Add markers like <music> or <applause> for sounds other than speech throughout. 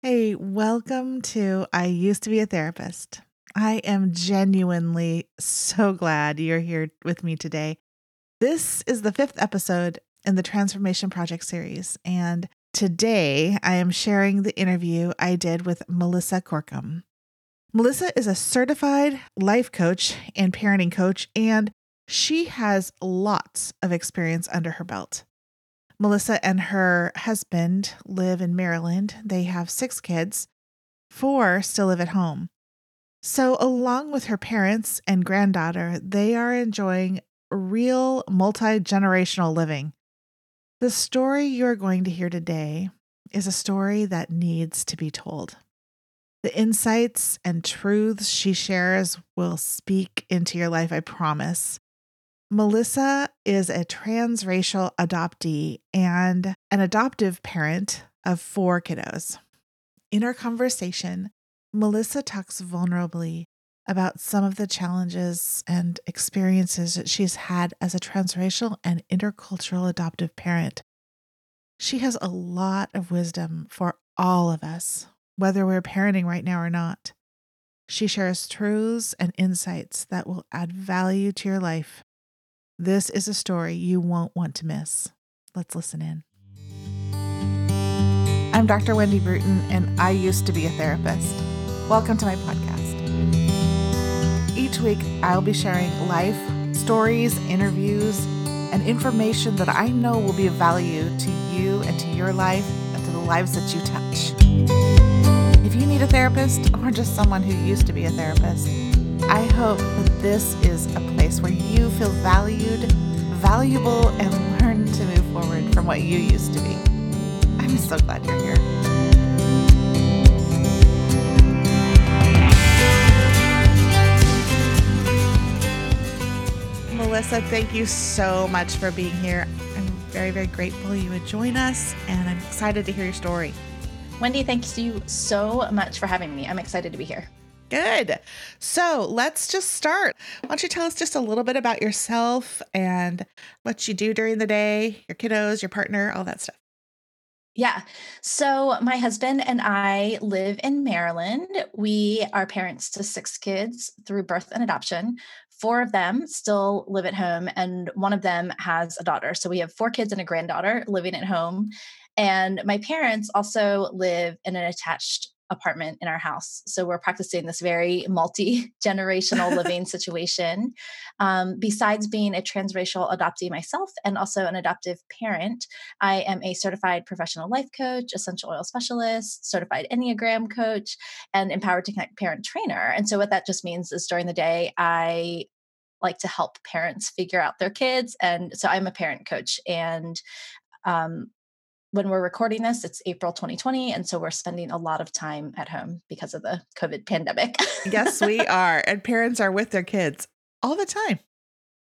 Hey, welcome to I Used to Be a Therapist. I am genuinely so glad you're here with me today. This is the fifth episode in the Transformation Project series, and today I am sharing the interview I did with Melissa Corkum. Melissa is a certified life coach and parenting coach, and she has lots of experience under her belt. Melissa and her husband live in Maryland. They have six kids, four still live at home. So, along with her parents and granddaughter, they are enjoying real multi generational living. The story you're going to hear today is a story that needs to be told. The insights and truths she shares will speak into your life, I promise. Melissa is a transracial adoptee and an adoptive parent of four kiddos. In our conversation, Melissa talks vulnerably about some of the challenges and experiences that she's had as a transracial and intercultural adoptive parent. She has a lot of wisdom for all of us, whether we're parenting right now or not. She shares truths and insights that will add value to your life this is a story you won't want to miss. Let's listen in. I'm Dr. Wendy Bruton, and I used to be a therapist. Welcome to my podcast. Each week, I'll be sharing life, stories, interviews, and information that I know will be of value to you and to your life and to the lives that you touch. If you need a therapist or just someone who used to be a therapist, I hope that this is a place where you feel valued, valuable, and learn to move forward from what you used to be. I'm so glad you're here. Melissa, thank you so much for being here. I'm very, very grateful you would join us, and I'm excited to hear your story. Wendy, thanks you so much for having me. I'm excited to be here. Good. So let's just start. Why don't you tell us just a little bit about yourself and what you do during the day, your kiddos, your partner, all that stuff? Yeah. So my husband and I live in Maryland. We are parents to six kids through birth and adoption. Four of them still live at home, and one of them has a daughter. So we have four kids and a granddaughter living at home. And my parents also live in an attached apartment in our house. So we're practicing this very multi generational living <laughs> situation. Um, besides being a transracial adoptee myself and also an adoptive parent, I am a certified professional life coach, essential oil specialist, certified Enneagram coach, and empowered to connect parent trainer. And so what that just means is during the day, I like to help parents figure out their kids. And so I'm a parent coach and um, when we're recording this, it's April 2020. And so we're spending a lot of time at home because of the COVID pandemic. yes, we <laughs> are. And parents are with their kids all the time.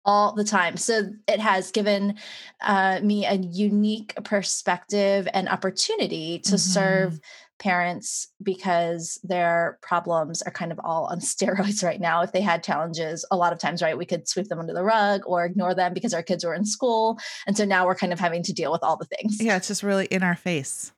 All the time. So it has given uh, me a unique perspective and opportunity to mm-hmm. serve parents because their problems are kind of all on <laughs> steroids right now. If they had challenges, a lot of times, right, we could sweep them under the rug or ignore them because our kids were in school. And so now we're kind of having to deal with all the things. Yeah, it's just really in our face.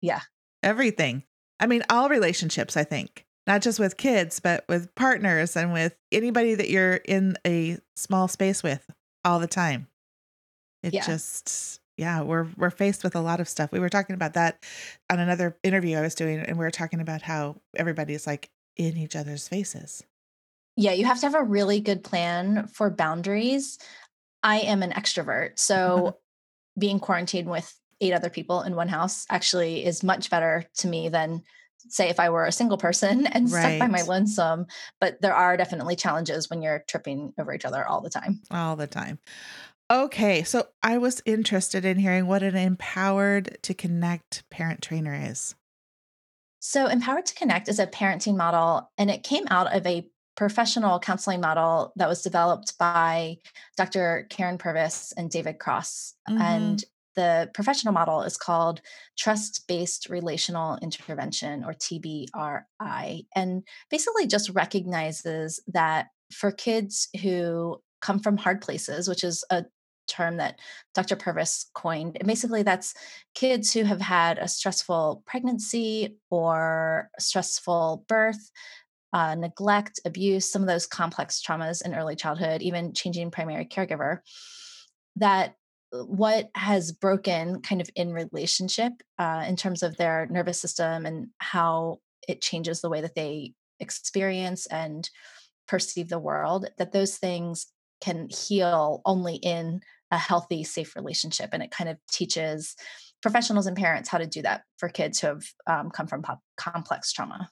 Yeah. Everything. I mean, all relationships, I think, not just with kids, but with partners and with anybody that you're in a small space with all the time. It yeah. just yeah, we're we're faced with a lot of stuff. We were talking about that on another interview I was doing, and we were talking about how everybody's like in each other's faces. Yeah, you have to have a really good plan for boundaries. I am an extrovert, <laughs> so being quarantined with eight other people in one house actually is much better to me than say if I were a single person <laughs> and right. stuck by my lonesome. But there are definitely challenges when you're tripping over each other all the time. All the time. Okay, so I was interested in hearing what an empowered to connect parent trainer is. So, Empowered to Connect is a parenting model, and it came out of a professional counseling model that was developed by Dr. Karyn Purvis and David Cross. Mm-hmm. And the professional model is called Trust Based Relational Intervention, or TBRI, and basically just recognizes that for kids who come from hard places, which is a term that Dr. Purvis coined. And basically, that's kids who have had a stressful pregnancy or stressful birth, uh, neglect, abuse, some of those complex traumas in early childhood, even changing primary caregiver. That uh, what has broken kind of in relationship uh, in terms of their nervous system and how it changes the way that they experience and perceive the world, that those things can heal only in a healthy, safe relationship. And it kind of teaches professionals and parents how to do that for kids who have um, come from pop- complex trauma.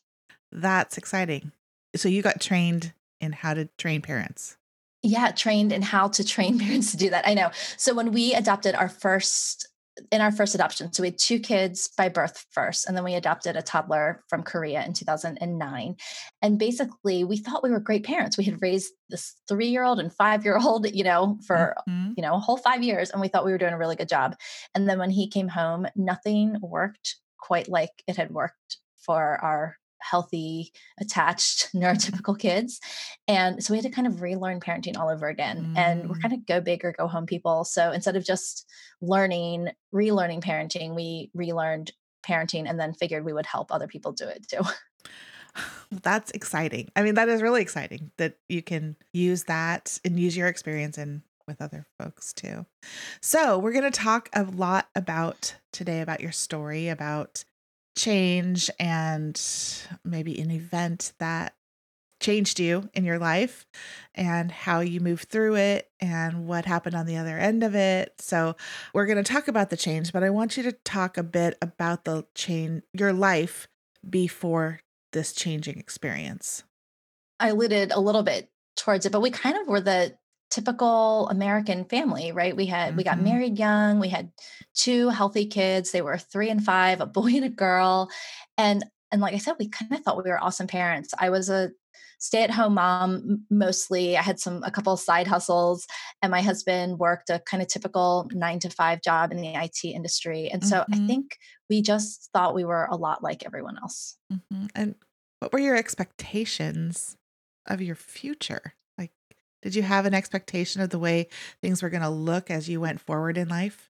That's exciting. So you got trained in how to train parents. Yeah, trained in how to train <laughs> parents to do that. I know. So when we adopted our first in our first adoption. So we had two kids by birth first, and then we adopted a toddler from Korea in 2009. And basically, we thought we were great parents. We had raised this three year old and five year old, you know, for, mm-hmm. you know, a whole five years. And we thought we were doing a really good job. And then when he came home, nothing worked quite like it had worked for our healthy, attached, <laughs> neurotypical kids. And so we had to kind of relearn parenting all over again. Mm. And we're mm. kind of go big or go home people. So instead of just learning, relearning parenting, we relearned parenting and then figured we would help other people do it too. <laughs> That's exciting. I mean, that is really exciting that you can use that and use your experience in with other folks too. So, we're going to talk a lot about today about your story, about change and maybe an event that changed you in your life and how you moved through it and what happened on the other end of it. So, we're going to talk about the change, but I want you to talk a bit about the change your life before this changing experience. I alluded a little bit towards it, but we kind of were the typical American family, right? We had mm-hmm. we got mm-hmm. married young, we had two healthy kids. They were 3 and 5, a boy and a girl. And and like I said, we kind of thought we were awesome parents. I was a stay-at-home mom mostly. I had some a couple of side hustles and my husband worked a kind of typical 9 to 5 job in the IT industry. And so mm-hmm. I think we just thought we were a lot like everyone else. Mm-hmm. And what were your expectations of your future? Did you have an expectation of the way things were going to look as you went forward in life?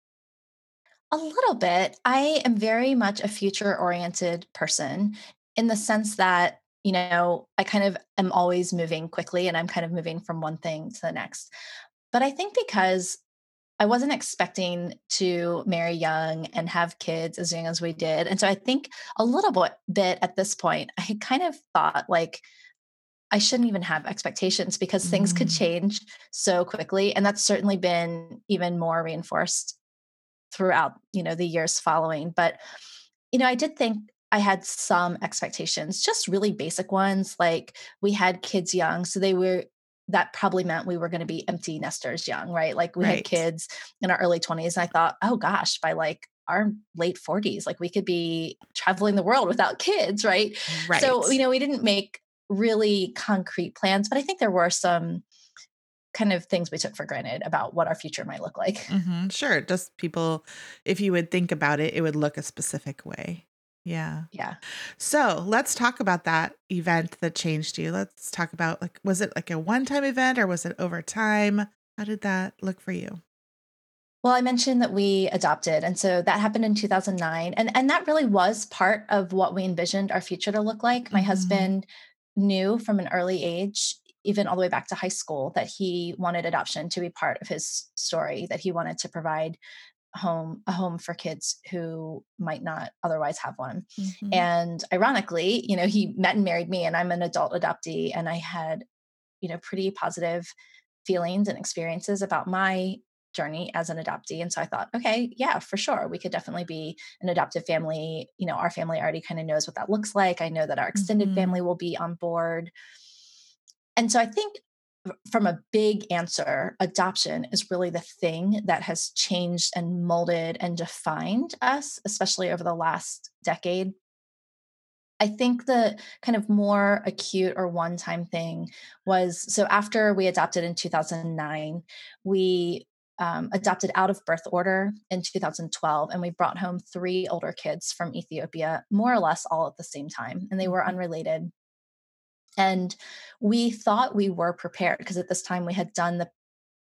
A little bit. I am very much a future oriented person in the sense that, you know, I kind of am always moving quickly and I'm kind of moving from one thing to the next. But I think because I wasn't expecting to marry young and have kids as young as we did. And so I think a little bit, at this point, I kind of thought like, I shouldn't even have expectations because mm. things could mm. change so quickly. And that's certainly been even more reinforced throughout, you know, the years following. But, you know, I did think I had some expectations, just really basic ones. Like we had kids young, so they were that probably meant we were going to be empty nesters young, right? Like we right. had kids in our early 20s. And I thought, oh gosh, by like our late 40s, like we could be traveling the world without kids, right? right? So, you know, we didn't make really concrete plans, but I think there were some kind of things we took for granted about what our future might look like. Mm-hmm. Sure. Just people, if you would think about it, it would look a specific way. Yeah. Yeah. So let's talk about that event that changed you. Let's talk about like, was it like a one time event or was it over time? How did that look for you? Well, I mentioned that we adopted. And so that happened in 2009. And, and that really was part of what we envisioned our future to look like. My mm-hmm. husband knew from an early age even all the way back to high school that he wanted adoption to be part of his story that he wanted to provide home a home for kids who might not otherwise have one mm-hmm. and ironically you know he met and married me and i'm an adult adoptee and i had you know pretty positive feelings and experiences about my journey as an adoptee. And so I thought, okay, yeah, for sure. We could definitely be an adoptive family. You know, our family already kind of knows what that looks like. I know that our extended mm-hmm. family will be on board. And so I think from a big answer, adoption is really the thing that has changed and molded and defined us, especially over the last decade. I think the kind of more acute or one time thing was so after we adopted in 2009, we um, adopted out of birth order in 2012, and we brought home three older kids from Ethiopia, more or less all at the same time, and they were mm-hmm. unrelated. And we thought we were prepared because at this time we had done the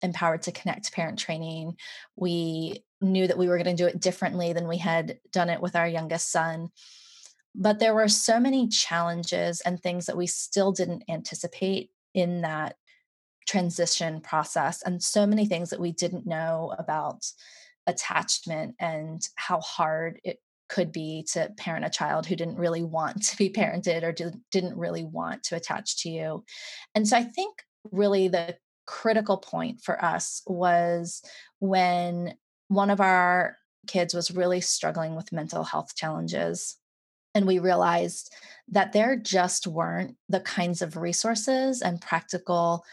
empowered to connect parent training. We knew that we were going to do it differently than we had done it with our youngest son. But there were so many challenges and things that we still didn't anticipate in that transition process, and so many things that we didn't know about attachment and how hard it could be to parent a child who didn't really want to be <laughs> parented or didn't really want to attach to you. And so I think really the critical point for us was when one of our kids was really struggling with mental health challenges. And we realized that there just weren't the kinds of resources and practical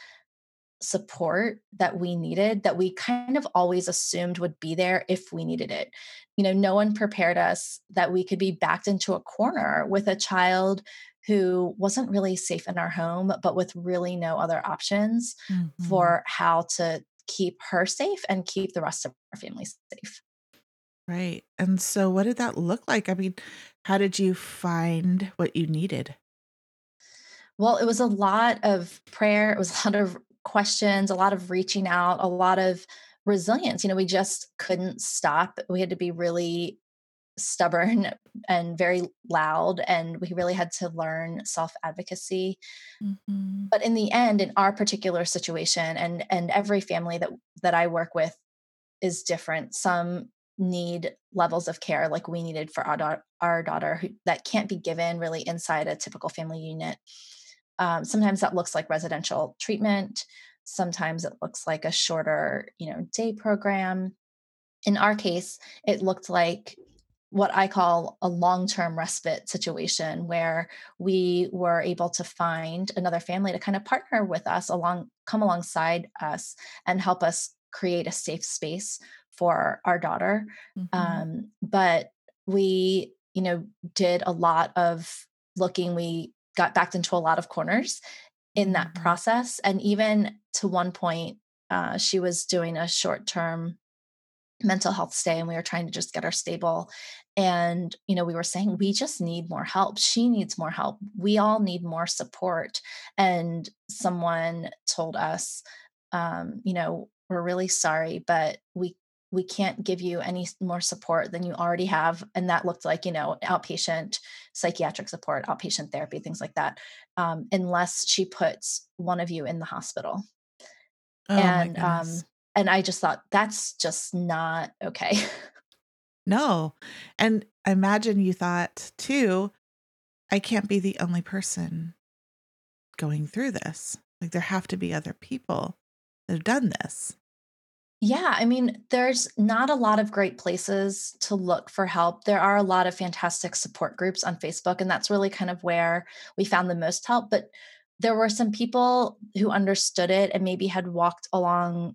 support that we needed that we kind of always assumed would be there if we needed it. You know, no one prepared us that we could be backed into a corner with a child who wasn't really safe in our home, but with really no other options mm-hmm. for how to keep her safe and keep the rest of our family safe. Right. And so, what did that look like? I mean, how did you find what you needed? Well, it was a lot of prayer. It was a lot of questions, a lot of reaching out, a lot of resilience. You know, we just couldn't stop. We had to be really stubborn and very loud and we really had to learn self advocacy mm-hmm. but in the end in our particular situation and and every family that that i work with is different some need levels of care like we needed for our, da- our daughter who, that can't be given really inside a typical family unit um, sometimes that looks like residential treatment. Sometimes it looks like a shorter, you know, day program. In our case, it looked like what I call a long term respite situation where we were able to find another family to kind of partner with us along, come alongside us and help us create a safe space for our daughter. Mm-hmm. Um, but we, you know, did a lot of looking. We got backed into a lot of corners in that mm-hmm. process. And even to one point, uh, she was doing a short term mental health stay and we were trying to just get her stable and you know we were saying we just need more help she needs more help we all need more support and someone told us um, you know we're really sorry but we we can't give you any more support than you already have and that looked like you know outpatient psychiatric support outpatient therapy things like that um, unless she puts one of you in the hospital. Oh and um and i just thought that's just not okay. <laughs> No and I imagine you thought too i can't be the only person going through this. Like there have to be other people that have done this yeah, I mean, there's not a lot of great places to look for help. There are a lot of fantastic support groups on Facebook, and that's really kind of where we found the most help. But there were some people who understood it and maybe had walked alongside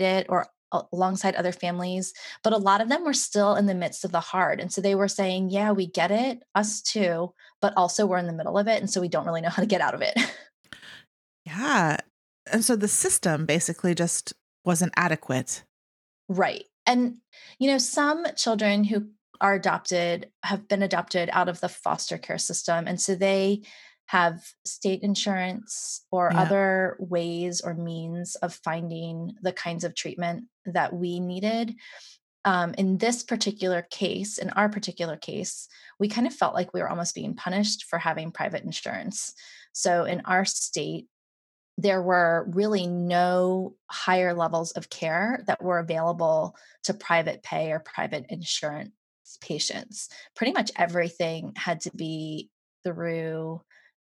it or alongside other families, but a lot of them were still in the midst of the hard. And so they were saying, Yeah, we get it, us too, but also we're in the middle of it. And so we don't really know how to get out of it. Yeah. And so the system basically just wasn't adequate. Right. And, you know, some children who are adopted have been adopted out of the foster care system. And so they have state insurance or yeah. other ways or means of finding the kinds of treatment that we needed. Um, in this particular case, in our particular case, we kind of felt like we were almost being punished for having private insurance. So in our state, there were really no higher levels of care that were available to private pay or private insurance patients. Pretty much everything had to be through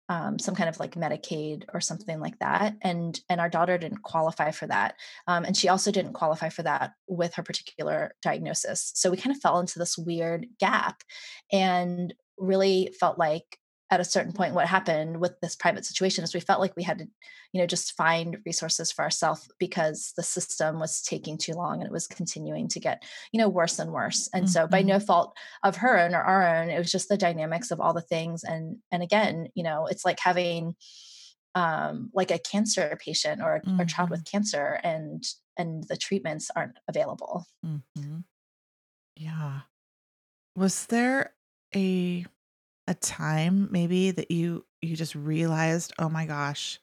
um, some kind of like Medicaid or something like that, and and our daughter didn't qualify for that, um, and she also didn't qualify for that with her particular diagnosis. So we kind of fell into this weird gap, and really felt like at a certain point what happened with this private situation is we felt like we had to you know just find resources for ourselves because the system was taking too long and it was continuing to get you know worse and worse and mm-hmm. so by no mm-hmm. fault of her own or our own it was just the dynamics of all the things and and again you know it's like having um like a cancer patient or, mm-hmm. or a child with mm-hmm. cancer and and the treatments aren't available mm-hmm. yeah was there a a time maybe that you you just realized, oh my gosh,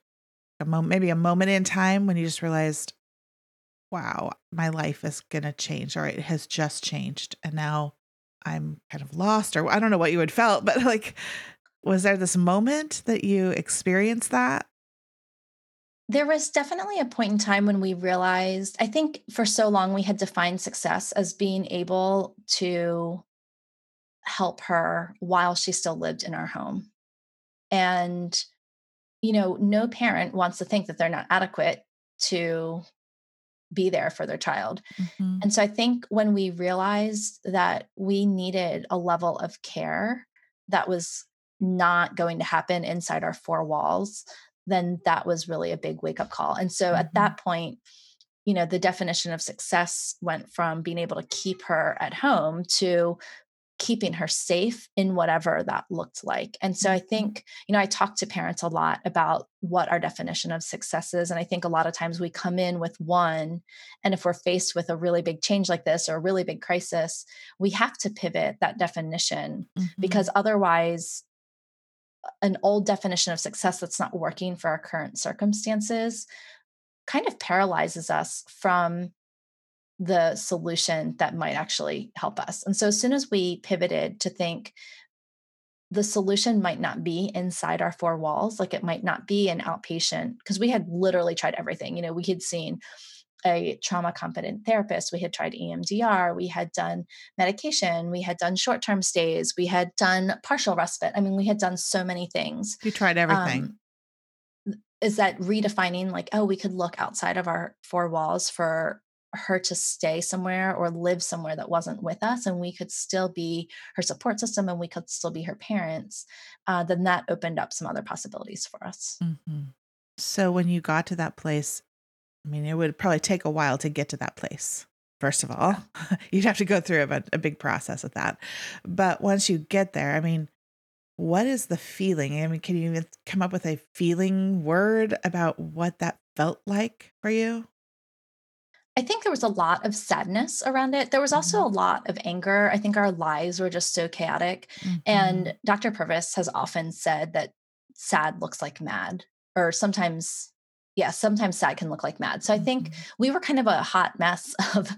a moment maybe a moment in time when you just realized wow, my life is to change or it has just changed. And now I'm kind of lost or I don't know what you had felt, but like, was there this moment that you experienced that? There was definitely a point in time when we realized, I think for so long we had defined success as being able to help her while she still lived in our home. And, you know, no parent wants to think that they're not adequate to be there for their child. Mm-hmm. And so I think when we realized that we needed a level of care that was not going to happen inside our four walls, then that was really a big wake up call. And so mm-hmm. at that point, you know, the definition of success went from being able to keep her at home to keeping her safe in whatever that looked like. And so I mm-hmm. think, you know, I talk to parents a lot about what our definition of success is. And I think a lot of times we come in with one. And if we're faced with a really big change like this or a really big crisis, we have to pivot that definition mm-hmm. because otherwise, an old definition of success that's not working for our current circumstances kind of paralyzes us from the solution that might actually help us. And so as soon as we pivoted to think the solution might not be inside our four walls, like it might not be an outpatient, because we had literally tried everything. You know, we had seen a trauma competent therapist, we had tried EMDR, we had done medication, we had done short term stays, we had done partial respite. I mean, we had done so many things. You tried everything. Um, is that redefining like, oh, we could look outside of our four walls for her to stay somewhere or live somewhere that wasn't with us and we could still be her support system and we could still be her parents uh, then that opened up some other possibilities for us. Mm-hmm. so when you got to that place i mean it would probably take a while to get to that place first of all. <laughs> You'd have to go through a, a big process with that. But once you get there i mean what is the feeling? I mean can you even come up with a feeling word about what that felt like for you I think there was a lot of sadness around it. There was also mm-hmm. a lot of anger. I think our lives were just so chaotic. Mm-hmm. And Dr. Purvis has often said that sad looks like mad, or sometimes, yeah, sometimes sad can look like mad. So I think mm-hmm. we were kind of a hot mess <laughs> of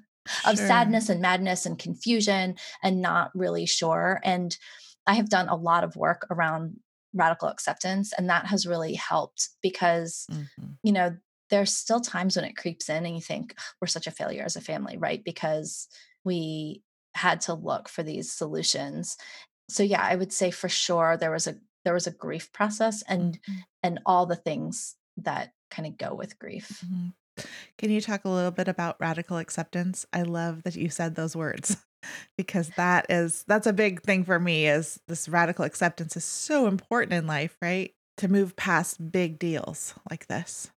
of sure. sadness and madness and confusion and not really sure. And I have done a lot of work around radical acceptance and that has really helped because mm-hmm. you know there's still times when it creeps in and you think we're such a failure as a family, right? Because we had to look for these solutions. So yeah, I would say for sure there was a there was a grief process and mm-hmm. and all the things that kind of go with grief. Mm-hmm. Can you talk a little bit about radical acceptance? I love that you said those words <laughs> because that is that's a big thing for me is this radical acceptance is so important in life, right? To move past big deals like this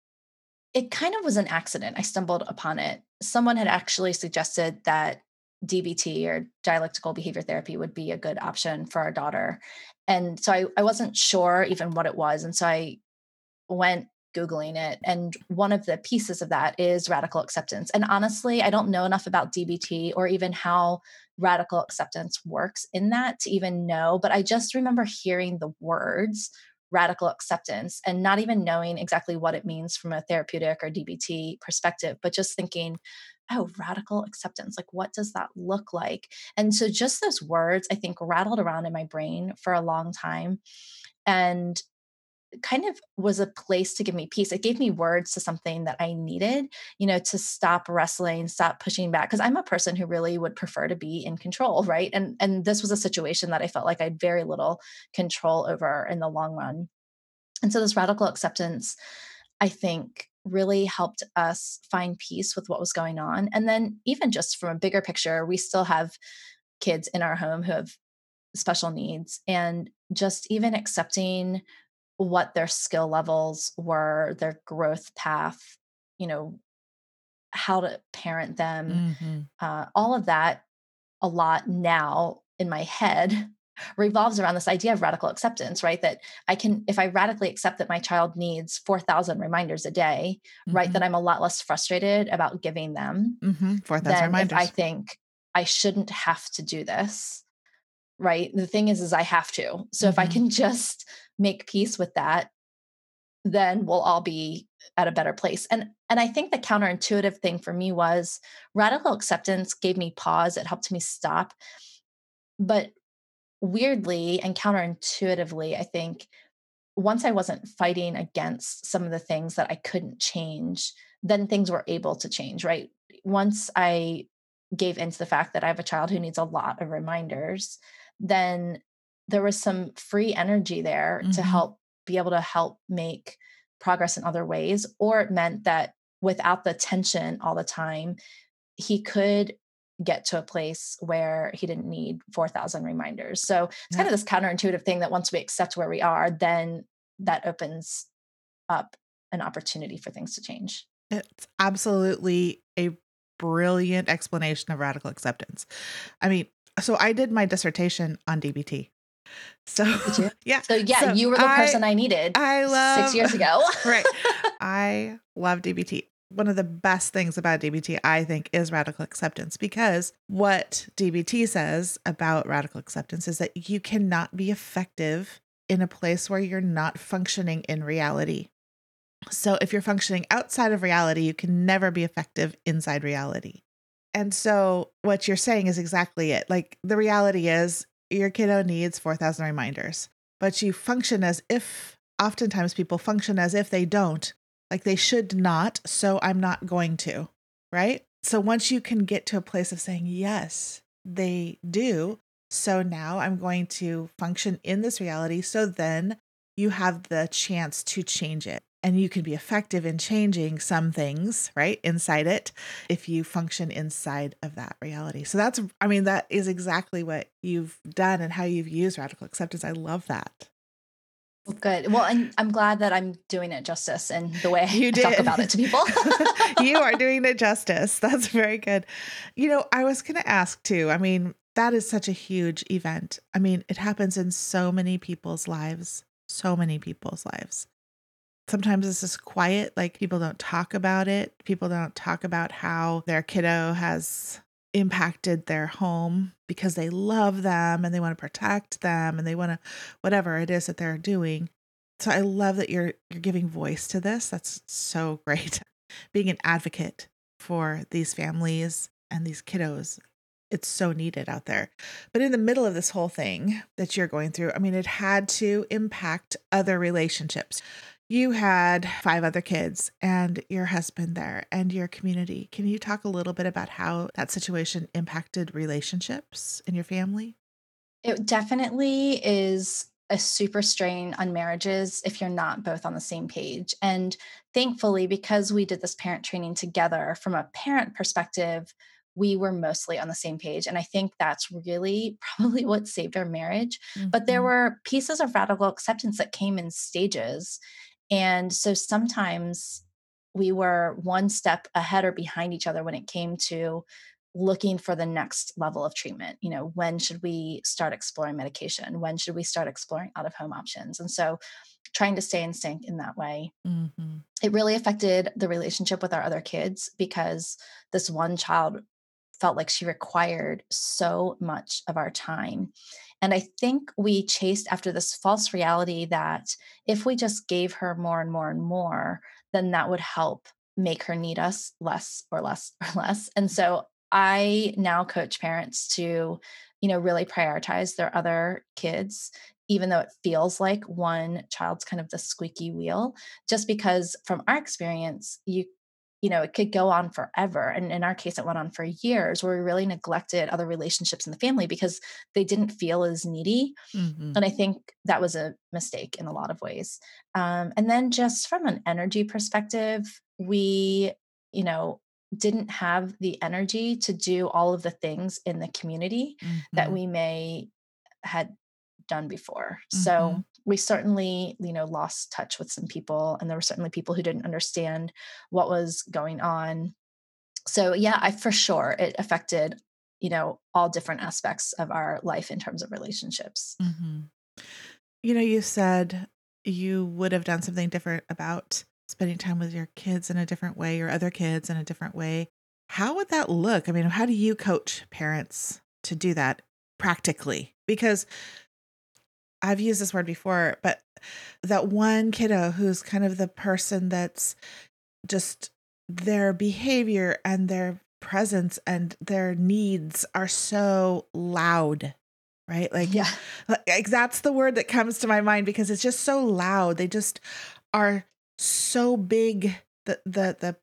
it kind of was an accident. I stumbled upon it. Someone had actually suggested that DBT or dialectical behavior therapy would be a good option for our daughter. And so I, I wasn't sure even what it was. And so I went Googling it. And one of the pieces of that is radical acceptance. And honestly, I don't know enough about DBT or even how radical acceptance works in that to even know. But I just remember hearing the words radical acceptance and not even knowing exactly what it means from a therapeutic or DBT perspective, but just thinking, oh, radical acceptance, like what does that look like? And so just those words, I think, rattled around in my brain for a long time. And kind of was a place to give me peace. It gave me words to something that I needed, you know, to stop wrestling, stop pushing back because I'm a person who really would prefer to be in control, right? And and this was a situation that I felt like I had very little control over in the long run. And so this radical acceptance I think really helped us find peace with what was going on. And then even just from a bigger picture, we still have kids in our home who have special needs and just even accepting what their skill levels were, their growth path, you know, how to parent them, mm-hmm. uh, all of that, a lot now in my head <laughs> revolves around this idea of radical acceptance, right? That I can, if I radically accept that my child needs 4,000 reminders a day, mm-hmm. right, that I'm a lot less frustrated about giving them. Mm-hmm. 4,000 reminders. I think I shouldn't have to do this right the thing is is i have to so mm-hmm. if i mm-hmm. can <laughs> just make peace with that then we'll all be at a better place. And and I think the counterintuitive thing for me was radical acceptance gave me pause, it helped me stop. But weirdly and counterintuitively, I think once I wasn't fighting against some of the things that I couldn't change, then things were able to change, right? Once I gave into the fact that I have a child who needs a lot of reminders, then there was some free energy there mm-hmm. to help be able to help make progress in other ways. Or it meant that without the tension all the time, he could get to a place where he didn't need 4,000 reminders. So it's yeah. kind of this counterintuitive thing that once we accept where we are, then that opens up an opportunity for things to change. It's absolutely a brilliant explanation of radical acceptance. I mean, so I did my dissertation on DBT. So <laughs> yeah. So yeah, so you were the person I, I needed I love, six years ago. <laughs> right. <laughs> I love DBT. One of the best things about DBT, I think, is radical acceptance because what DBT says about radical acceptance is that you cannot be effective in a place where you're not functioning in reality. So if you're functioning outside of reality, you can never be effective inside reality. And so what you're saying is exactly it. Like the reality is your kiddo needs 4,000 reminders, but you function as if, oftentimes people function as if they don't, like they should not. So I'm not going to, right? So once you can get to a place of saying, yes, they do. So now I'm going to function in this reality. So then you have the chance to change it and you can be effective in changing some things right inside it if you function inside of that reality so that's i mean that is exactly what you've done and how you've used radical acceptance i love that well, good. Well, and I'm glad that I'm doing it justice in the way you did. talk about it to people. <laughs> you are <laughs> doing it justice. That's very good. You know, I was going to ask too. I mean, that is such a huge event. I mean, it happens in so many people's lives, so many people's lives sometimes it's just quiet like people don't talk about it. People don't talk about how their kiddo has impacted their home because they love them and they want to protect them and they want to whatever it is that they're doing. So i love that you're you're giving voice to this. That's so <laughs> great. Being an advocate for these families and these kiddos it's so needed out there. But in the middle of this whole thing that you're going through, I mean, it had to impact other relationships you had five other kids and your husband there and your community. Can you talk a little bit about how that situation impacted relationships in your family? It definitely is a super strain on marriages if you're not both on the same page. And thankfully, because we did this parent training together from a parent perspective, we were mostly on the same page. And I think that's really <laughs> probably what saved our marriage. Mm-hmm. But there mm-hmm. were pieces of radical acceptance that came in stages. And so sometimes we were one step ahead or behind each other when it came to looking for the next level of treatment. You know, when should we start exploring medication? When should we start exploring out of home options? And so trying to stay in sync in that way. Mm-hmm. It really affected the relationship with our other kids because this one child felt like she required so much of our time. And I think we chased after this false reality that if we just gave her more and more and more, then that would help make her need us less or less <laughs> or less. And so I now coach parents to, you know, really prioritize their other kids, even though it feels like one child's kind of the squeaky wheel, just because from our experience, you you know, it could go on forever. And in our case, it went on for years where we really neglected other relationships in the family because they didn't feel as needy. Mm-hmm. And I think that was a mistake in a lot of ways. Um, and then just from an energy perspective, we, you know, didn't have the energy to do all of the things in the community mm-hmm. that we may had done before. Mm-hmm. So we certainly, you know, lost touch with some people and there were certainly people who didn't understand what was going on. So yeah, I for sure it affected, you know, all different aspects of our life in terms of relationships. Mm-hmm. You know, you said you would have done something different about spending time with your kids in a different way, your other kids in a different way. How would that look? I mean, how do you coach parents to do that practically? Because I've used this word before, but that one kiddo who's kind of the person that's just their behavior and their presence and their needs are so loud right? Like Yeah. like that's the word that comes to my mind because it's just so loud. They just are so big. The the the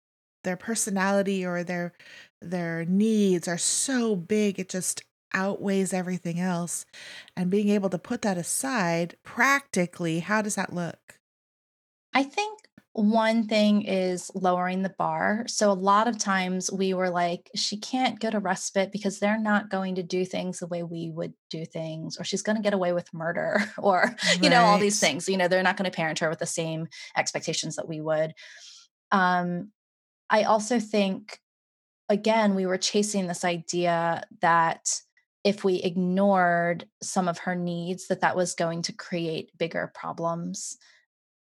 their personality or their their needs are so big. It just outweighs everything else and being able to put that aside practically how does that look I think one thing is lowering the bar. So a lot of times we were like, she can't go to respite because they're not going to do things the way we would do things, or she's going to get away with murder, <laughs> or, you know, all these things. You know, they're not going to parent her with the same expectations that we would. Um, I also think, again, we were chasing this idea that if we ignored some of her needs, that that was going to create bigger problems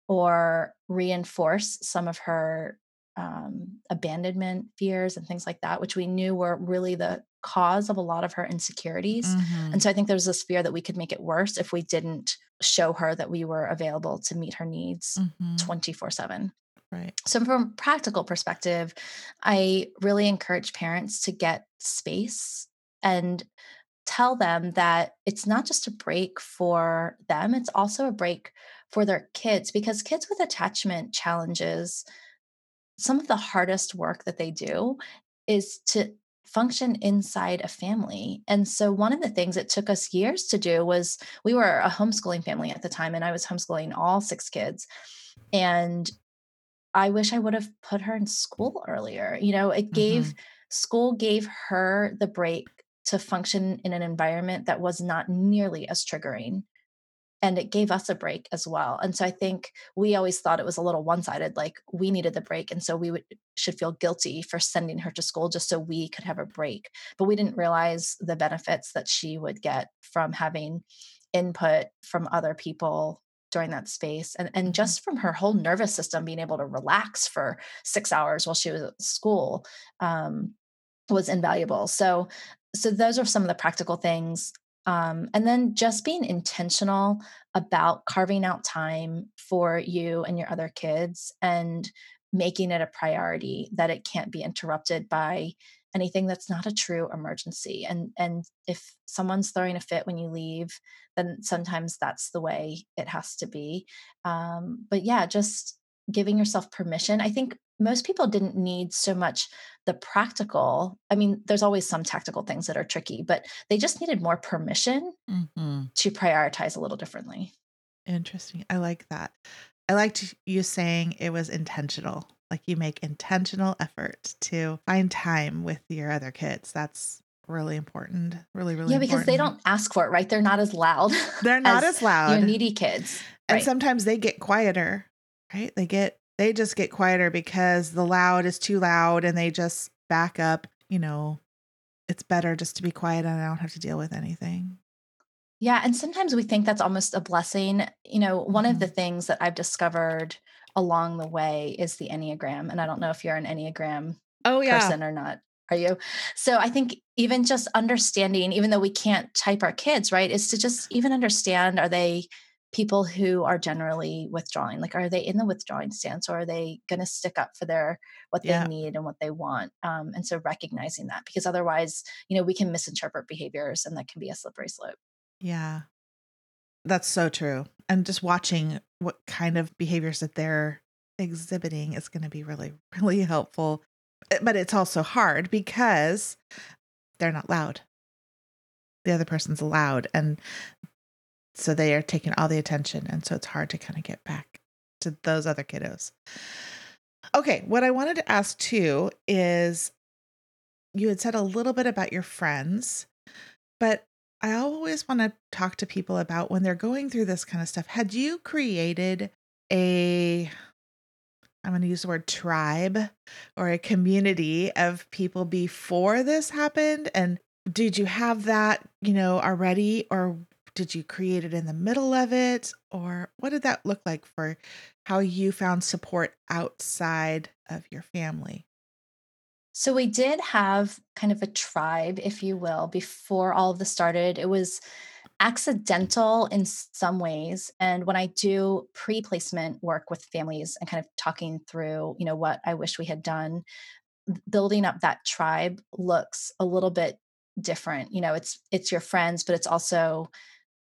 or reinforce some of her um, abandonment fears and things like that, which we knew were really the cause of a lot of her insecurities. Mhm. And so I think there was this fear that we could make it worse if we didn't show her that we were available to meet her needs Mhm. 24 7. right So, from a practical perspective, I really encourage parents to get space and tell them that it's not just a break for them, it's also a break for their kids because kids with attachment challenges, some of the hardest work that they do is to function inside a family. And so one of the things it took us years to do was we were a homeschooling family at the time and I was homeschooling all six kids and I wish I would have put her in school earlier. You know, it gave mm-hmm. school gave her the break to function in an environment that was not nearly as triggering. And it gave us a break as well. And so I think we always thought it was a little one-sided, like we needed the break. And so we would should feel guilty for sending her to school just so we could have a break. But we didn't realize the benefits that she would get from having input from other people during that space and and Mhm. just from her whole nervous system being able to relax for six hours while she was at school um, was invaluable so so those are some of the practical things um, and then just being intentional about carving out time for you and your other kids and making it a priority that it can't be interrupted by anything that's not a true emergency and and if someone's throwing a fit when you leave then sometimes that's the way it has to be. Um, but yeah just giving yourself permission. I think most people didn't need so much the practical i mean there's always some tactical things that are tricky but they just needed more permission Mhm. to prioritize a little differently Interesting. I like that. I liked you saying it was intentional. Like you make intentional effort to find time with your other kids. That's really important. Really, really yeah because they don't ask for it right they're not as loud They're <laughs> not as, loud. your needy kids and right. sometimes they get quieter, right? They get they just get quieter because the loud is too loud and they just back up, you know. It's better just to be quiet and I don't have to deal with anything. Yeah, and sometimes we think that's almost a blessing. You know, one of the mm-hmm. things that I've discovered along the way is the Enneagram. And I don't know if you're an Enneagram Oh yeah. person or not. Are you? So I think even just understanding, even though we can't type our kids, right, is to just even understand are they people who are generally withdrawing? Like, are they in the withdrawing stance or are they going to stick up for their what Yeah. they need and what they want? Um, and so recognizing that because otherwise, you know, we can misinterpret behaviors and that can be a slippery slope. Yeah. That's so true. And just watching what kind of behaviors that they're exhibiting is going to be really, <laughs> really helpful. Uh, But it's also hard because they're not loud. The other person's loud. And so they are taking all the attention. And so it's hard to kind of get back to those other kiddos. Okay. What I wanted to ask too is you had said a little bit about your friends, but I always want to talk to people about when they're going through this kind of stuff. Had you created a, I'm going to use the word tribe or a community of people before this happened? And did you have that, you know, already? Or did you create it in the middle of it? Or what did that look like for how you found support outside of your family? So we did have kind of a tribe, if you will, before all of this started. It was accidental in some ways and when i do pre-placement work with families and kind of talking through you know what i wish we had done building up that tribe looks a little bit different you know it's it's your friends but it's also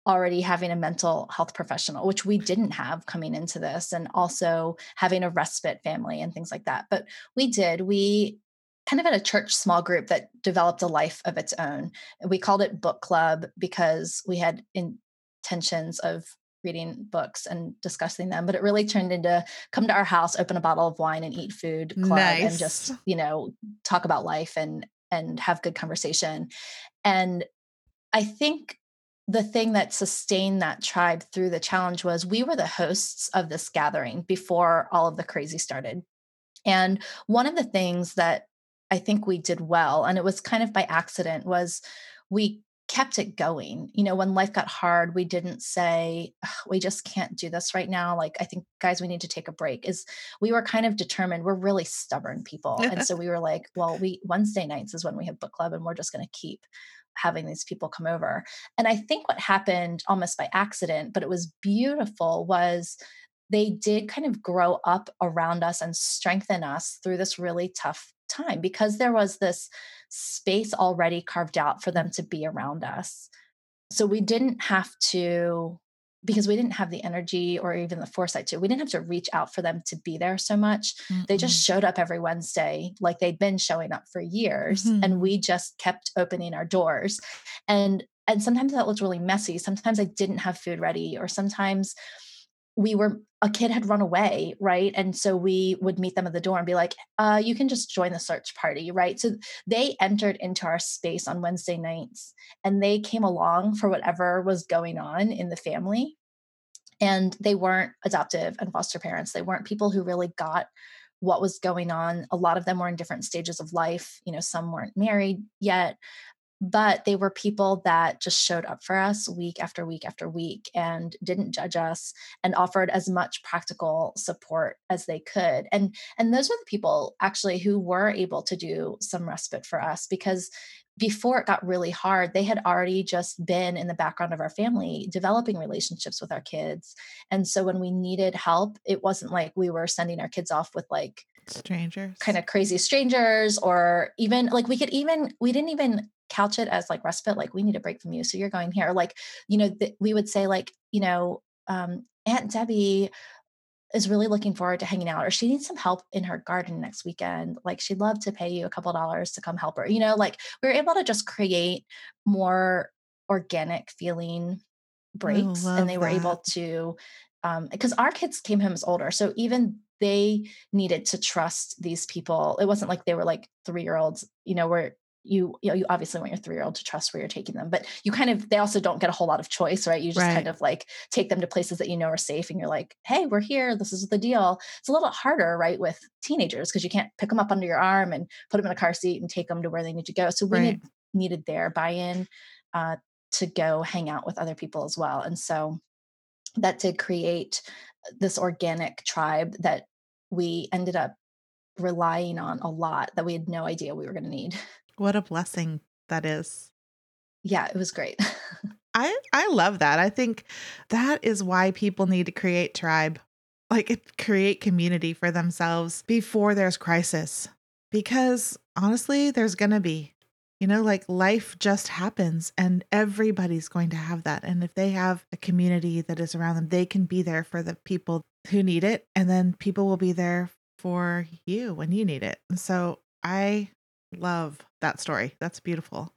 already having a mental health professional which we didn't have coming into this and also having a respite family and things like that. But we did. We kind of had a church small group that developed a life of its own. We called it book club because we had intentions of reading books and discussing them but it really turned into come to our house open a bottle of wine and eat food club nice. and just you know talk about life and and have good conversation. And i think the thing that sustained that tribe through the challenge was we were the hosts of this gathering before all of the crazy started and one of the things that i think we did well and it was kind of by accident was we kept it going. You know, when life got hard, we didn't say, we just can't do this right now. Like, I think, guys, we need to take a break. Is we were kind of determined, we're really stubborn people. and so we were like, well, we Wednesday nights is when we have book club and we're just going to keep having these people come over. And I think what happened almost by accident, but it was beautiful, was they did kind of grow up around us and strengthen us through this really tough time because there was this space already carved out for them to be around us. So we didn't have to, because we didn't have the energy or even the foresight to, we didn't have to reach out for them to be there so much. Mm-hmm. They just showed up every Wednesday like they'd been showing up for years. Mm-hmm. And we just kept opening our doors. And and sometimes that looked really messy. Sometimes I didn't have food ready, or sometimes we were a kid had run away right? And so we would meet them at the door and be like uh, you can just join the search party right? So they entered into our space on wednesday nights and they came along for whatever was going on in the family and they weren't adoptive and foster parents. They weren't people who really got what was going on. A lot of them were in different stages of life you know some weren't married yet but they were people that just showed up for us week after week after week and didn't judge us and offered as much practical support as they could. And and those were the people actually who were able to do some respite for us because before it got really hard they had already just been in the background of our family developing relationships with our kids. And so when we needed help it wasn't like we were sending our kids off with like strangers. kind of crazy strangers or even like we could even we didn't even couch it as like respite like we need a break from you so you're going here like you know th- we would say like you know um, aunt debbie is really looking forward to hanging out or she needs some help in her garden next weekend like she'd love to pay you a couple dollars to come help her you know like we are able to just create more organic feeling breaks and they were that. able to um because our kids came home as older so even they needed to trust these people it wasn't like they were like three year olds you know where you you, know, you obviously want your three year old to trust where you're taking them but you kind of they also don't get a whole lot of choice right you just right. kind of like take them to places that you know are safe and you're like hey we're here this is the deal it's a little harder right with teenagers because you can't pick them up under your arm and put them in a car seat and take them to where they need to go so we right. need, needed their buy-in uh, to go hang out with other people as well and so that did create this organic tribe that we ended up relying on a lot that we had no idea we were going to need <laughs> What a blessing that is. Yeah, it was great. <laughs> I I love that. I think that is why people need to create tribe. Like create community for themselves before there's crisis. Because honestly, there's going to be. You know, like life just happens and everybody's going to have that. And if they have a community that is around them, they can be there for the people who need it. And then people will be there for you when you need it. And so I Love that story. That's beautiful.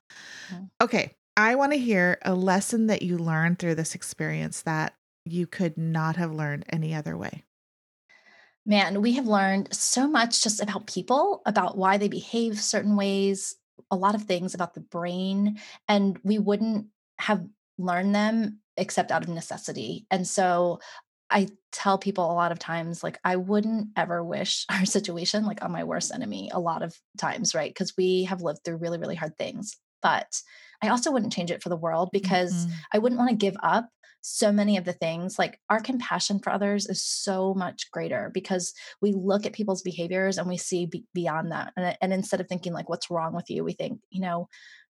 Okay. I want to hear a lesson that you learned through this experience that you could not have learned any other way. Man, we have learned so much just about people, about why they behave certain ways, a lot of things about the brain, and we wouldn't have learned them except out of necessity. And so I tell people a lot of times, like, I wouldn't ever wish <laughs> our situation like on my worst enemy a lot of times, right? Because we have lived through really, really hard things. But I also wouldn't change it for the world because mm-hmm. I wouldn't want to give up so many of the things. Like, our compassion for others is so much greater because we look at people's behaviors and we see be- beyond that. And, and instead of thinking, like, what's wrong with you, we think, you know,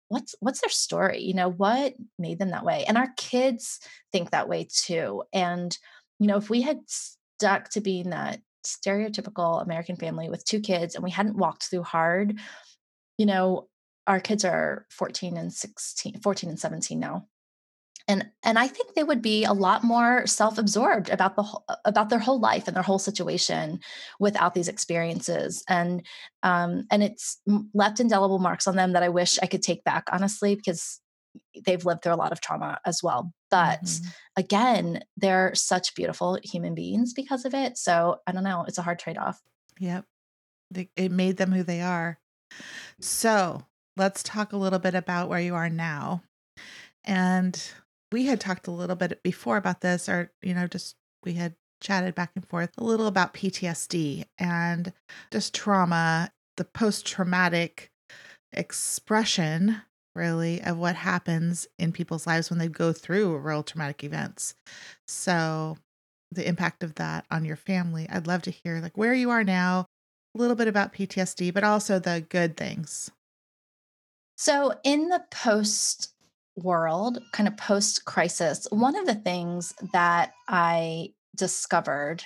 what's what's their story you know what made them that way and our kids think that way too and you know if we had stuck to being that stereotypical american family with two kids and we hadn't walked through hard you know our kids are 14 and 16 14 and 17 now. And and i think they would be a lot more self-absorbed about the whole, about their whole life and their whole situation without these experiences. And um and it's left indelible marks on them that i wish i could take back honestly because they've lived through a lot of trauma as well but mm-hmm. again they're such beautiful human beings because of it so i don't know it's a hard trade-off. Yep. It made them who they are. So let's talk a little bit about where you are now and we had talked a little bit before about this, or, you know, just we had chatted back and forth a little about PTSD and just trauma, the post traumatic expression, really, of what happens in people's lives when they go through real traumatic events. So, the impact of that on your family. I'd love to hear, like, where you are now, a little bit about PTSD, but also the good things. So, in the post world, kind of post crisis, one of the things that I discovered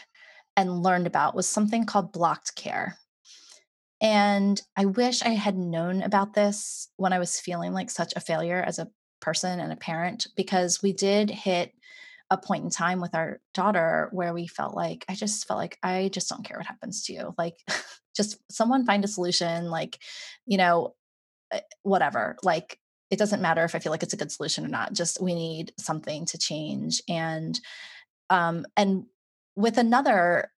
and learned about was something called blocked care. And I wish I had known about this when I was feeling like such a failure as a person and a parent, because we did hit a point in time with our daughter where we felt like, I just felt like, I just don't care what happens to you. Like, <laughs> just someone find a solution, like, you know, eh, whatever. Like, it doesn't matter if I feel like it's a good solution or not. Just we need something to change. And um, and with another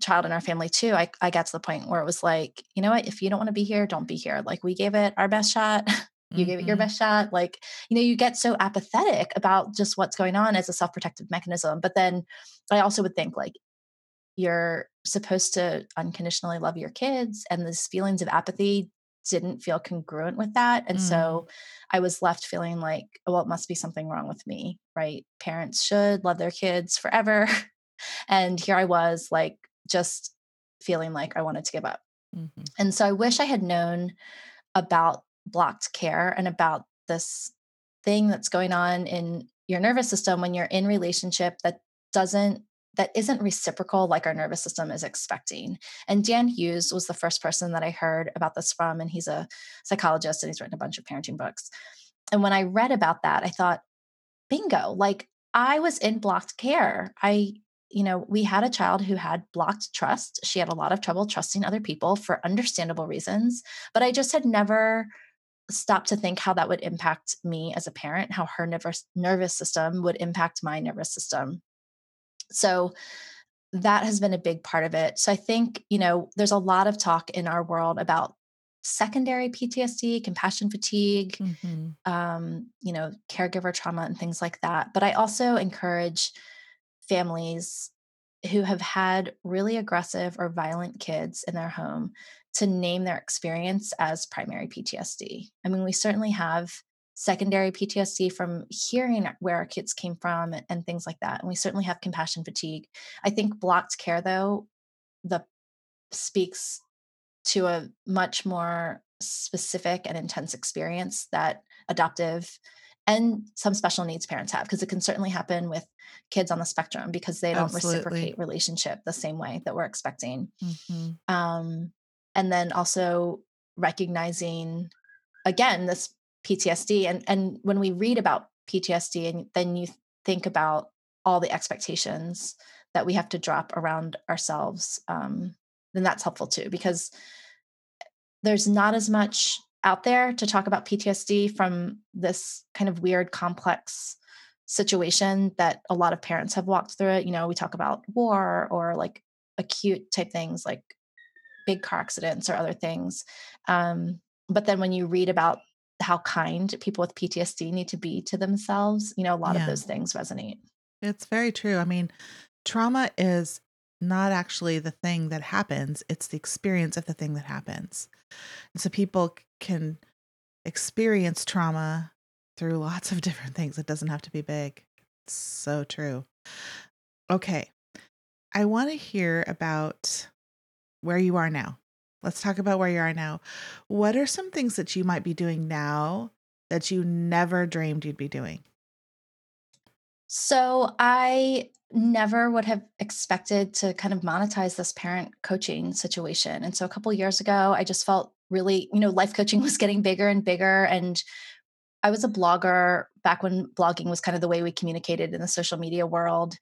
child in our family too, I, I got to the point where it was like, you know what, if you don't want to be here, don't be here. Like we gave it our best shot. <laughs> you mm-hmm. gave it your mm-hmm. best shot. Like, you know, you get so apathetic about just what's going on as a self-protective mechanism. But then I also would think like you're supposed to unconditionally love your kids and these feelings of apathy didn't feel congruent with that. And mm. so I was left feeling like, oh, well, it must be something wrong with me, right? Parents should love their kids forever. <laughs> and here I was, like, just feeling like I wanted to give up. Mm-hmm. And so I wish I had known about blocked care and about this thing that's going on in your nervous system when you're in relationship that doesn't that isn't reciprocal like our nervous system is expecting. And Dan Hughes was the first person that I heard about this from, and he's a psychologist and he's written a bunch of parenting books. And when I read about that, I thought, bingo, like I was in blocked care. I, you know, we had a child who had blocked trust. She had a lot of trouble trusting other people for understandable reasons, but I just had never stopped to think how that would impact me as a parent, how her nervous nervous system would impact my nervous system. So that has been a big part of it. So I think, you know, there's a lot of talk in our world about secondary PTSD, compassion fatigue, mm-hmm. um, you know, caregiver trauma and things like that. But I also encourage families who have had really aggressive or violent kids in their home to name their experience as primary PTSD. I mean, we certainly have secondary PTSD from hearing where our kids came from and, things like that. And we certainly have compassion fatigue. I think blocked care, though, the speaks to a much more specific and intense experience that adoptive and some special needs parents have because it can certainly happen with kids on the spectrum because they don't Absolutely. reciprocate relationship the same way that we're expecting mm-hmm. um, and then also recognizing again this PTSD. And and when we read about PTSD, and then you think about all the expectations that we have to drop around ourselves, um, then that's helpful too because there's not as much out there to talk about PTSD from this kind of weird, complex situation that a lot of parents have walked through it. You know, we talk about war or like acute type things like big car accidents or other things. Um, but then when you read about how kind people with PTSD need to be to themselves, you know, a lot yeah. of those things resonate. It's very true. I mean, trauma is not actually the thing that happens, it's the experience of the thing that happens. And so people can experience trauma through lots of <laughs> different things. It doesn't have to be big. It's so true. Okay. I want to hear about where you are now. Let's talk about where you are now. What are some things that you might be doing now that you never dreamed you'd be doing? So I never would have expected to kind of monetize this parent coaching situation. And so a couple years ago, I just felt really, you know, life coaching <laughs> was getting bigger and bigger. And I was a blogger back when blogging was kind of the way we communicated in the social media world.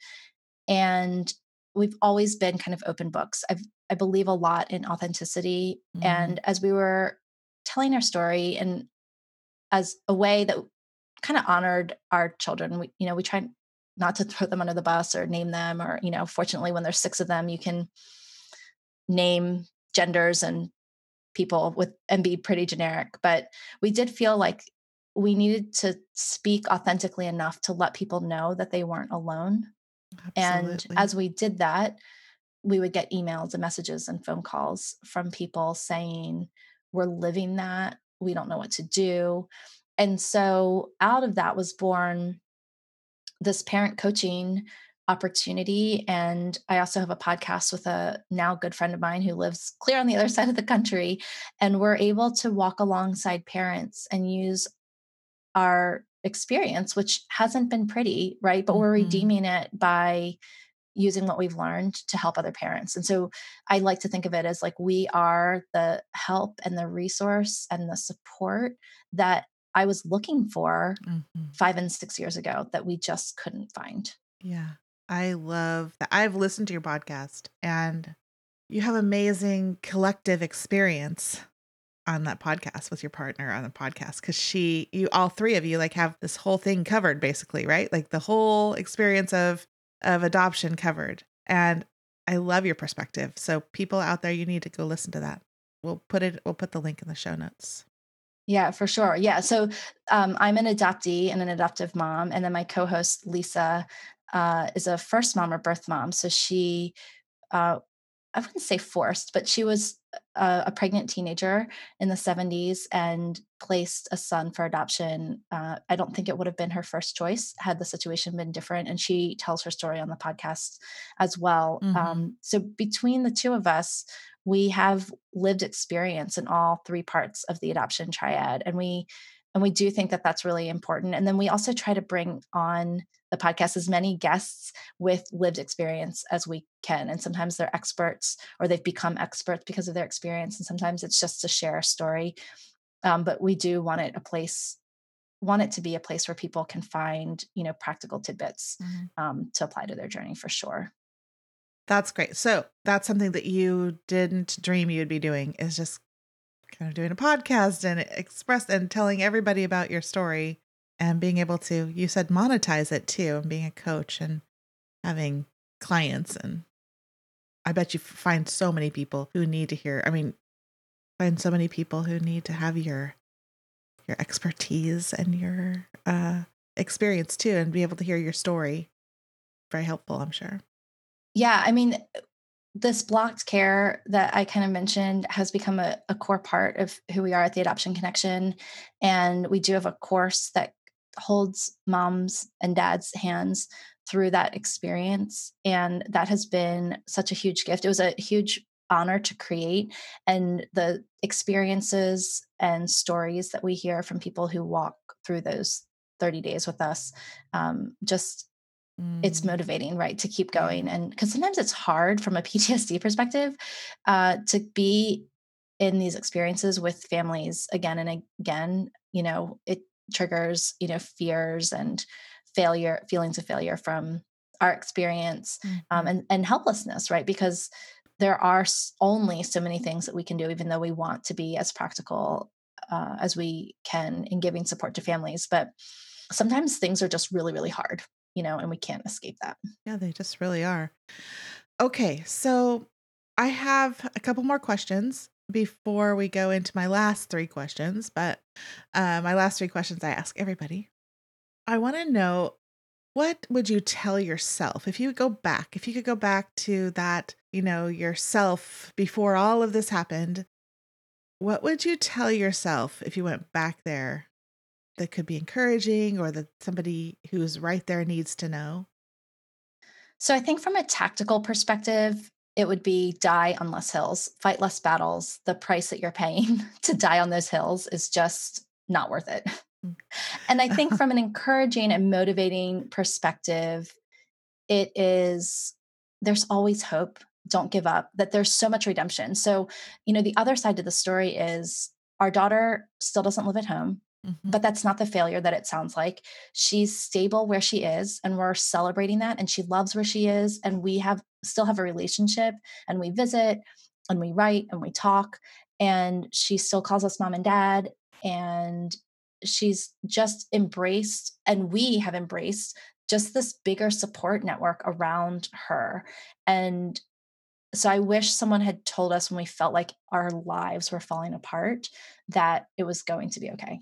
And we've always been kind of open books. I've, I believe a lot in authenticity. Mm. And as we were telling our story and as a way that kind of honored our children, we, you know, we try not to throw them under the bus or name them, or, you know, fortunately, when there's six of them, you can name genders and people with and be pretty generic. But we did feel like we needed to speak authentically enough to let people know that they weren't alone. Absolutely. And as we did that, we would get emails and messages and phone calls from people saying, We're living that. We don't know what to do. And so out of that was born this parent coaching opportunity. And I also have a podcast with a now good friend of mine who lives clear on the other <laughs> side of the country. And we're able to walk alongside parents and use our experience, which hasn't been pretty, right? But mm-hmm. we're redeeming it by using what we've learned to help other parents. And so I like to think of it as like we are the help and the resource and the support that I was looking for mm-hmm. five and six years ago that we just couldn't find. Yeah. I love that. I've listened to your podcast and you have amazing collective experience on that podcast with your partner on the podcast because she you all three of you like have this whole thing covered basically right like the whole experience of of adoption covered and i love your perspective so people out there you need to go listen to that we'll put it we'll put the link in the show notes yeah for sure yeah so um, i'm an adoptee and an adoptive mom and then my co-host lisa uh, is a first mom or birth mom so she uh, I wouldn't say forced, but she was a, a, pregnant teenager in the 70s and placed a son for adoption. Uh, I don't think it would have been her first choice had the situation been different. And she tells her story on the podcast as well. Mm-hmm. Um, so between the two of us, we have lived experience in all three parts of the adoption triad, and we and we do think that that's really important. And then we also try to bring on the podcast as many guests with lived experience as we can. And sometimes they're experts or they've become experts because of their experience. And sometimes it's just to share a story. Um, but we do want it a place want it to be a place where people can find you know practical tidbits mm-hmm. um, to apply to their journey for sure that's great so that's something that you didn't dream you'd be doing is just kind of doing a podcast and express and telling everybody about your story and being able to you said monetize it too and being a coach and having clients. And i bet you find so many people who need to hear i mean find so many people who need to have your your expertise and your uh experience too and be able to hear your story. Very helpful i'm sure. Yeah i mean this blocked care that I kind of mentioned has become a, a, core part of who we are at the Adoption Connection. And we do have a course that holds moms and dads' hands through that experience. And that has been such a huge gift. It was a huge honor to create. And the experiences and stories that we hear from people who walk through those 30 days with us um, just Mm. It's motivating, right, to keep going. And because sometimes it's hard from a <laughs> PTSD perspective uh, to be in these experiences with families again and again. You know, it triggers, you know, fears and failure, feelings of failure from our experience um, mm-hmm. um, and, and helplessness, right? Because there are only so many things that we can do, even though we want to be as practical uh, as we can in giving support to families. But sometimes things are just really, really hard you know, and we can't escape that. Yeah, they just really are. Okay, so I have a couple more questions before we go into my last three questions, but uh, my last three questions I ask everybody. I want to know what would you tell yourself if you go back, if you could go back to that, you know, yourself before all of this happened? What would you tell yourself if you went back there that could be encouraging or that somebody who's right there needs to know? So I think from a tactical perspective, it would be die on less hills, fight less battles. The price that you're paying <laughs> to die on those hills is just not worth it. Mm. <laughs> and I think <laughs> from an encouraging and motivating perspective, it is there's always hope. Don't give up, that there's so much redemption. So, you know, the other side to the story is our daughter still doesn't live at home. Mm-hmm. But that's not the failure that it sounds like. She's stable where she is, and we're celebrating that. And she loves where she is. And we have still have a relationship, and we visit, and we write, and we talk. And she still calls us mom and dad. And she's just embraced, and we have embraced just this bigger support network around her. And so I wish someone had told us when we felt like our lives were falling apart that it was going to be okay.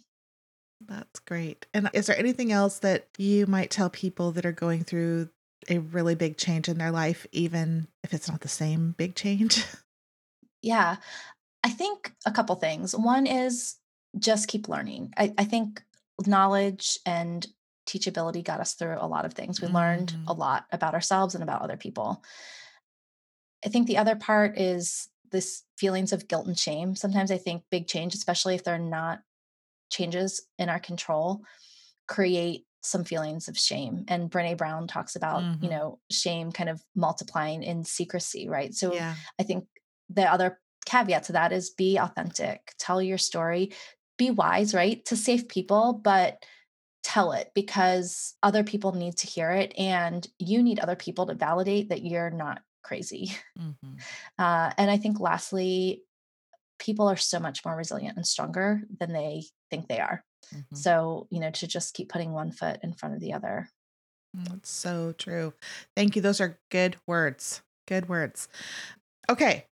That's great. And is there anything else that you might tell people that are going through a really big change in their life, even if it's not the same big change? <laughs> Yeah. I think a couple things. One is just keep learning. I, I think knowledge and teachability got us through a lot of things. We mm-hmm. learned a lot about ourselves and about other people. I think the other part is this feelings of guilt and shame. Sometimes I think big change, especially if they're not changes in our control, create some feelings of shame. And Brene Brown talks about, mm-hmm. you know, shame kind of multiplying in secrecy, right? So yeah. I think the other caveat to that is be authentic, tell your story, be wise, right? To save people, but tell it because other people need to hear it and you need other people to validate that you're not crazy. Mm-hmm. <laughs> Uh, and I think lastly, people are so much more resilient and stronger than they think they are. Mm-hmm. So, you know, to just keep putting one foot in front of the other. Mm, that's so true. Thank you. Those are good words. Good words. Okay.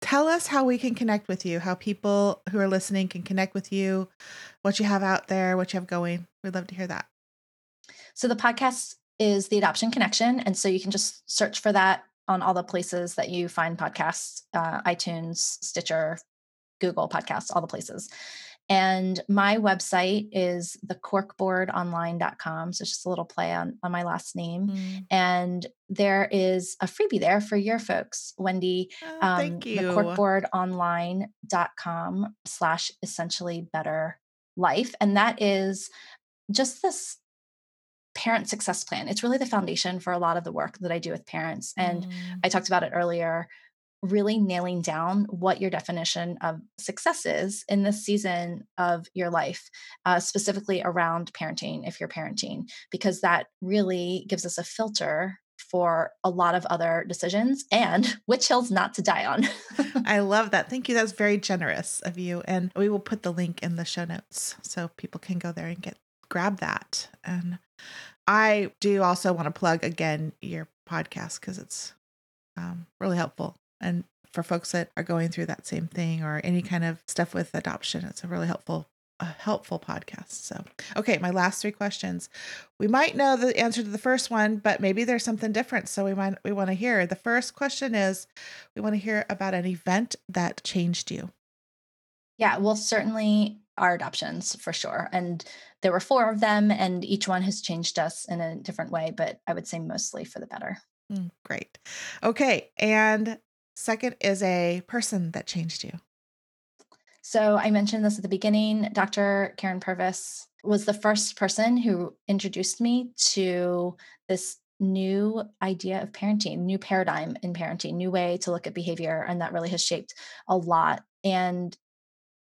Tell us how we can connect with you, how people who are listening can connect with you, what you have out there, what you have going. We'd love to hear that. So, the podcast is The Adoption Connection. And so you can just search for that on all the places that you find podcasts uh, iTunes, Stitcher, Google Podcasts, all the places. And my website is thecorkboardonline.com. So it's just a little play on, on my last name. Mm. And there is a freebie there for your folks, Wendy. Oh, um, thank you. Thecorkboardonline.com slash essentially better life. And that is just this parent success plan. It's really the foundation for a lot of the work that I do with parents. And mm. I talked about it earlier really nailing down what your definition of success is in this season of your life, uh, specifically around parenting, if you're parenting, because that really gives us a filter for a lot of other decisions and <laughs> which hills not to die on. <laughs> I love that. Thank you. That's very generous of you. And we will put the link in the show notes so people can go there and get grab that. And I do also want to plug again your podcast because it's um, really helpful and for folks that are going through that same thing or any kind of stuff with adoption, it's a really helpful a helpful podcast. So, okay, my last three questions. We might know the answer to the first one, but maybe there's something different. So we might we want to hear. The first question is we want to hear about an event that changed you. Yeah, well, certainly our adoptions for sure. And there were four of them, and each one has changed us in a different way, but I would say mostly for the better. Mm, great. Okay. And Second is a person that changed you. So I mentioned this at the beginning. Dr. Karyn Purvis was the first person who introduced me to this new idea of parenting, new paradigm in parenting, new way to look at behavior. And that really has shaped a lot and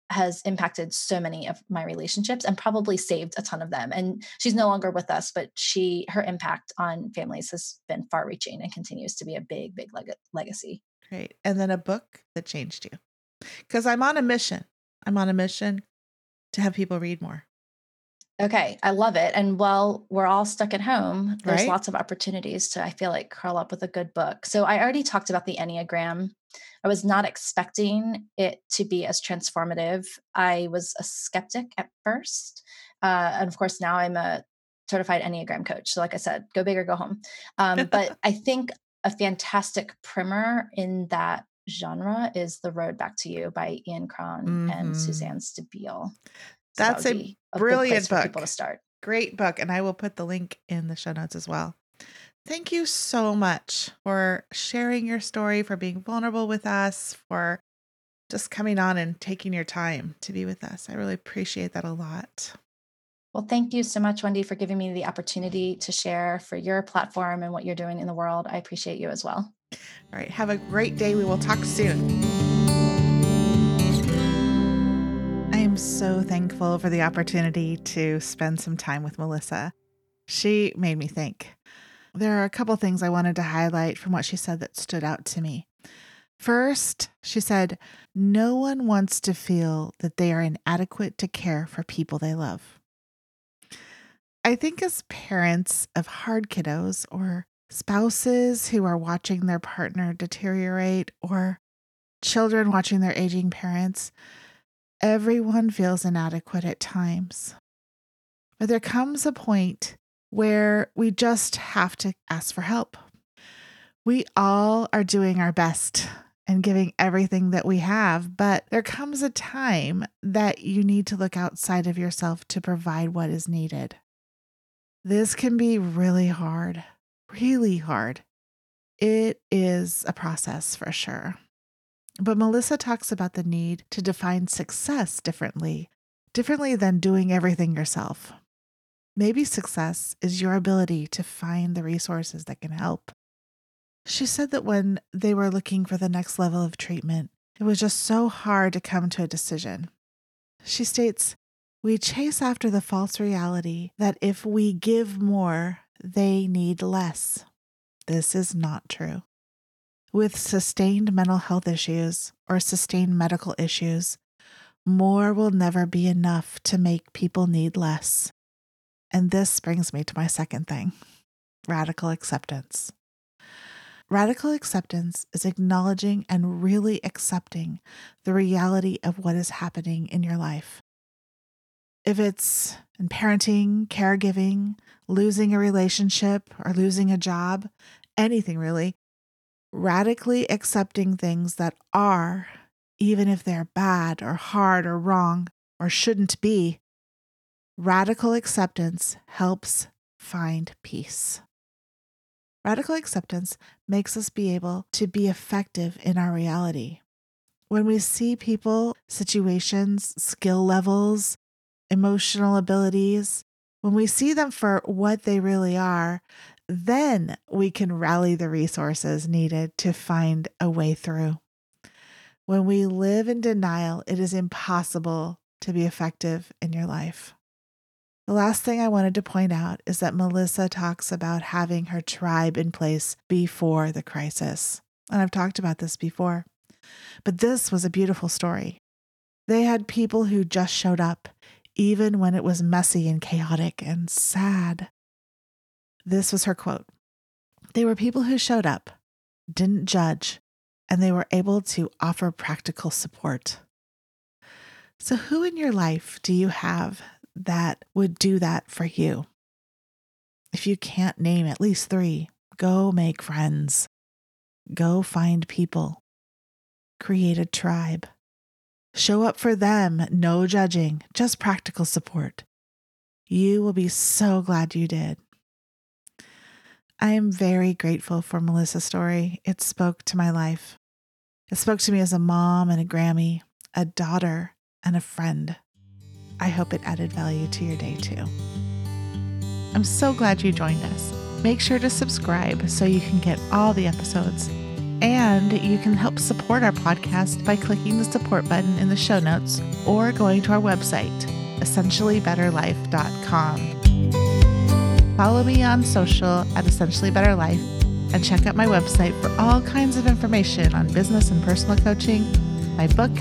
has impacted so many of my relationships and probably saved a ton of them. And she's no longer with us, but she her impact on families has been far reaching and continues to be a big, big leg- legacy. Great. And then a book that changed you. Because I'm on a mission. I'm on a mission to have people read more. Okay, I love it. And while we're all stuck at home, there's right? lots of opportunities to, I feel like, curl up with a good book. So I already talked about the Enneagram. I was not expecting it to be as transformative. I was a skeptic at first. Uh, and of course, now I'm a certified Enneagram coach. So, like I said, go big or go home. Um, but <laughs> I think a fantastic primer in that genre is The Road Back to You by Ian Cron mm-hmm. and Suzanne Stabile. So That's that a brilliant book. people to start. Great book. And I will put the link in the show notes as well. Thank you so much for sharing your story, for being vulnerable with us, for just coming on and taking your time to be with us. I really appreciate that a lot. Well, thank you so much, Wendy, for giving me the opportunity to share for your platform and what you're doing in the world. I appreciate you as well. All right. Have a great day. We will talk soon. I am so thankful for the opportunity to spend some time with Melissa. She made me think. There are a couple things I wanted to highlight from what she said that stood out to me. First, she said, No one wants to feel that they are inadequate to care for people they love. I think as parents of hard kiddos or spouses who are watching their partner deteriorate or children watching their aging parents, everyone feels inadequate at times. But there comes a point where we just have to ask for help. We all are doing our best and giving everything that we have, but there comes a time that you need to look outside of yourself to provide what is needed. This can be really hard, really hard. It is a process for sure. But Melissa talks about the need to define success differently, differently than doing everything yourself. Maybe success is your ability to find the resources that can help. She said that when they were looking for the next level of treatment, it was just so hard to come to a decision. She states, we chase after the false reality that if we give more, they need less. This is not true. With sustained mental health issues or sustained medical issues, more will never be enough to make people need less. And this brings me to my second thing radical acceptance. Radical acceptance is acknowledging and really accepting the reality of what is happening in your life if it's in parenting, caregiving, losing a relationship, or losing a job, anything really, radically accepting things that are, even if they're bad or hard or wrong or shouldn't be, radical acceptance helps find peace. Radical acceptance makes us be able to be effective in our reality. When we see people, situations, skill levels, emotional abilities, when we see them for what they really are, then we can rally the resources needed to find a way through. When we live in denial, it is impossible to be effective in your life. The last thing I wanted to point out is that Melissa talks about having her tribe in place before the crisis. And I've talked about this before. But this was a beautiful story. They had people who just showed up, even when it was messy and chaotic and sad. This was her quote They were people who showed up, didn't judge, and they were able to offer practical support. So, who in your life do you have that would do that for you? If you can't name at least three, go make friends. Go find people. Create a tribe. Show up for them, no judging, just practical support. You will be so glad you did. I am very grateful for Melissa's story. It spoke to my life. It spoke to me as a mom and a Grammy, a daughter and a friend. I hope it added value to your day too. I'm so glad you joined us. Make sure to subscribe so you can get all the episodes and you can help support our podcast by clicking the support button in the show notes or going to our website, essentiallybetterlife.com. Follow me on social at Essentially Better Life and check out my website for all kinds of information on business and personal coaching, my book,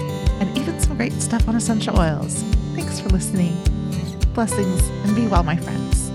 and even some great stuff on essential oils. Thanks for listening. Blessings and be well, my friends.